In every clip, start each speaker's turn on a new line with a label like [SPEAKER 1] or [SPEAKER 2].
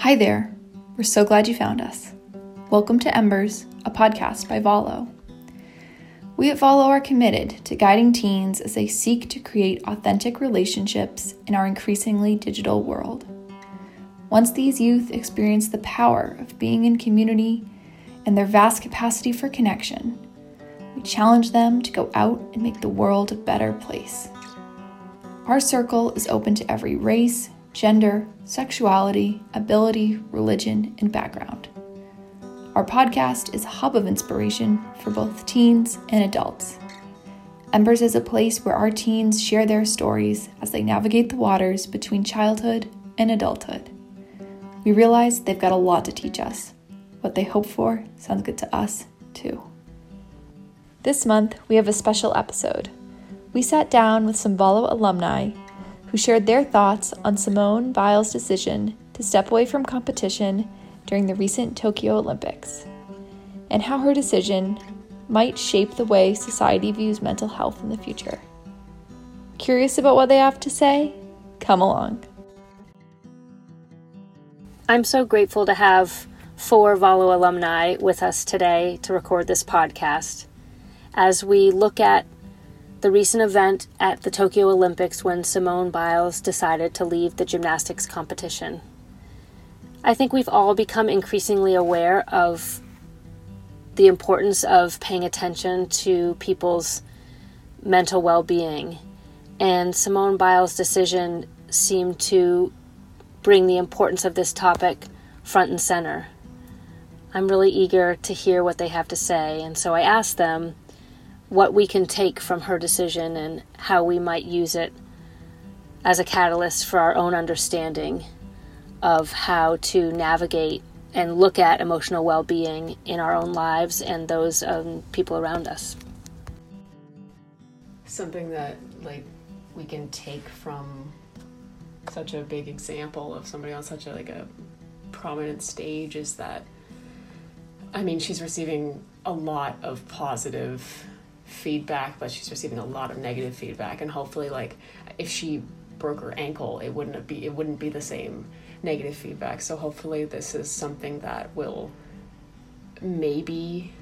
[SPEAKER 1] Hi there. We're so glad you found us. Welcome to Embers, a podcast by Valo. We at Valo are committed to guiding teens as they seek to create authentic relationships in our increasingly digital world. Once these youth experience the power of being in community and their vast capacity for connection, we challenge them to go out and make the world a better place. Our circle is open to every race, gender, sexuality, ability, religion, and background. Our podcast is a hub of inspiration for both teens and adults. Embers is a place where our teens share their stories as they navigate the waters between childhood and adulthood. We realize they've got a lot to teach us. What they hope for sounds good to us, too. This month, we have a special episode. We sat down with some Valo alumni who shared their thoughts on Simone Biles' decision to step away from competition during the recent Tokyo Olympics, and how her decision might shape the way society views mental health in the future. Curious about what they have to say? Come along.
[SPEAKER 2] I'm so grateful to have four Valo alumni with us today to record this podcast as we look at the recent event at the Tokyo Olympics when Simone Biles decided to leave the gymnastics competition. I think we've all become increasingly aware of the importance of paying attention to people's mental well being, and Simone Biles' decision seemed to bring the importance of this topic front and center. I'm really eager to hear what they have to say, and so I asked them what we can take from her decision and how we might use it as a catalyst for our own understanding of how to navigate and look at emotional well being in our own lives and those of people around us.
[SPEAKER 3] Something that, like, we can take from such a big example of somebody on such a like a prominent stage is that I mean she's receiving a lot of positive feedback, but she's receiving a lot of negative feedback. And hopefully, like if she broke her ankle, it wouldn't be it wouldn't be the same negative feedback. So hopefully, this is something that will maybe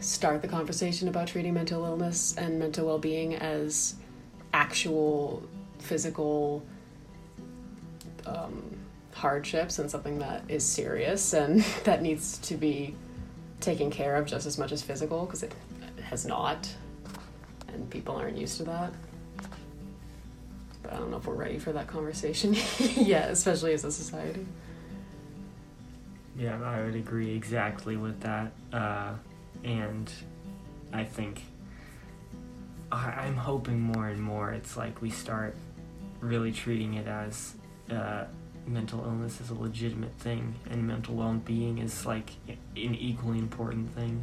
[SPEAKER 3] start the conversation about treating mental illness and mental well being as actual physical um, hardships and something that is serious and that needs to be taken care of just as much as physical because it has not and people aren't used to that. But I don't know if we're ready for that conversation yet, especially as a society.
[SPEAKER 4] Yeah, I would agree exactly with that. Uh, and I think I, am hoping more and more it's like we start really treating it as uh, mental illness is a legitimate thing and mental well-being is like an equally important thing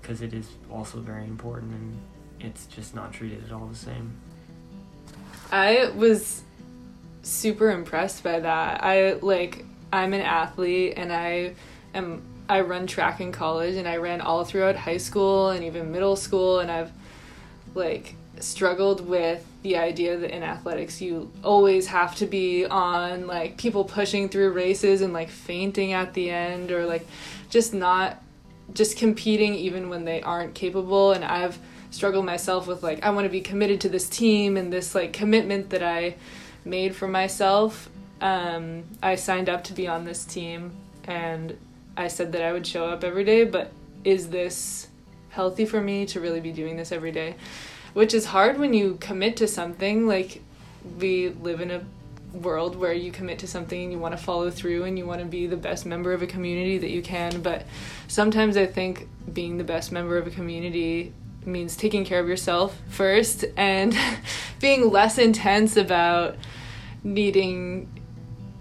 [SPEAKER 4] because it is also very important and it's just not treated at all the same.
[SPEAKER 5] I was super impressed by that. I like I'm an athlete and I am I run track in college and I ran all throughout high school and even middle school and I've like struggled with the idea that in athletics you always have to be on like people pushing through races and like fainting at the end or like just not just competing even when they aren't capable and I've struggle myself with like I want to be committed to this team and this like commitment that I made for myself. Um, I signed up to be on this team and I said that I would show up every day, but is this healthy for me to really be doing this every day? Which is hard when you commit to something. Like we live in a world where you commit to something and you want to follow through and you want to be the best member of a community that you can. But sometimes I think being the best member of a community means taking care of yourself first and being less intense about needing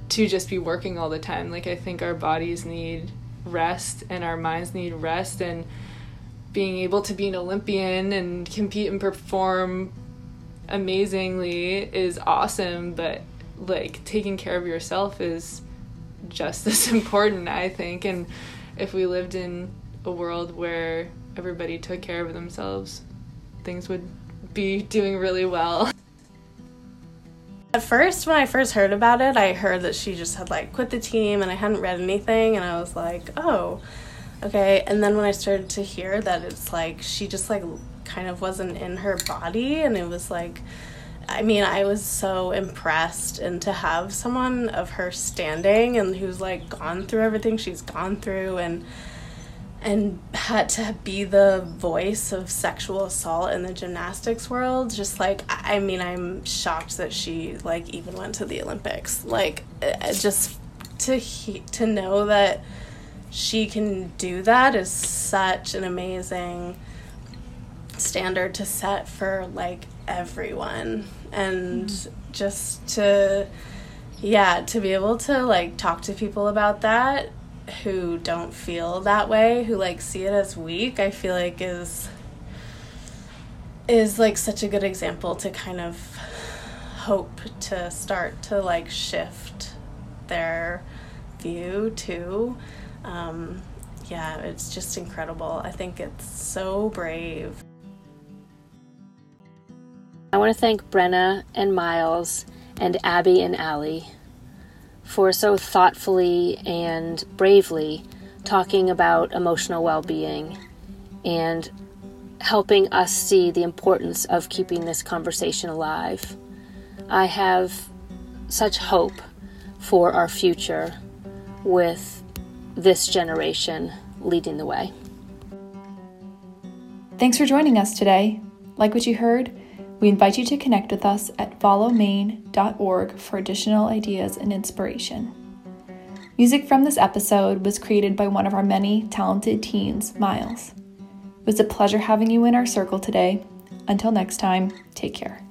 [SPEAKER 5] to just be working all the time. Like I think our bodies need rest and our minds need rest and being able to be an Olympian and compete and perform amazingly is awesome, but like taking care of yourself is just as important, I think. And if we lived in a world where everybody took care of themselves, things would be doing really well.
[SPEAKER 6] At first, when I first heard about it, I heard that she just had like quit the team and I hadn't read anything, and I was like, oh, okay. And then when I started to hear that it's like she just like kind of wasn't in her body, and it was like, I mean, I was so impressed, and to have someone of her standing and who's like gone through everything she's gone through and and had to be the voice of sexual assault in the gymnastics world just like i mean i'm shocked that she like even went to the olympics like uh, just to he- to know that she can do that is such an amazing standard to set for like everyone and mm-hmm. just to yeah to be able to like talk to people about that who don't feel that way, who like see it as weak, I feel like is is like such a good example to kind of hope to start to like shift their view too. Um, yeah, it's just incredible. I think it's so brave.
[SPEAKER 2] I want to thank Brenna and Miles and Abby and Allie for so thoughtfully and bravely talking about emotional well being and helping us see the importance of keeping this conversation alive. I have such hope for our future with this generation leading the way.
[SPEAKER 1] Thanks for joining us today. Like what you heard? We invite you to connect with us at valomaine.org for additional ideas and inspiration. Music from this episode was created by one of our many talented teens, Miles. It was a pleasure having you in our circle today. Until next time, take care.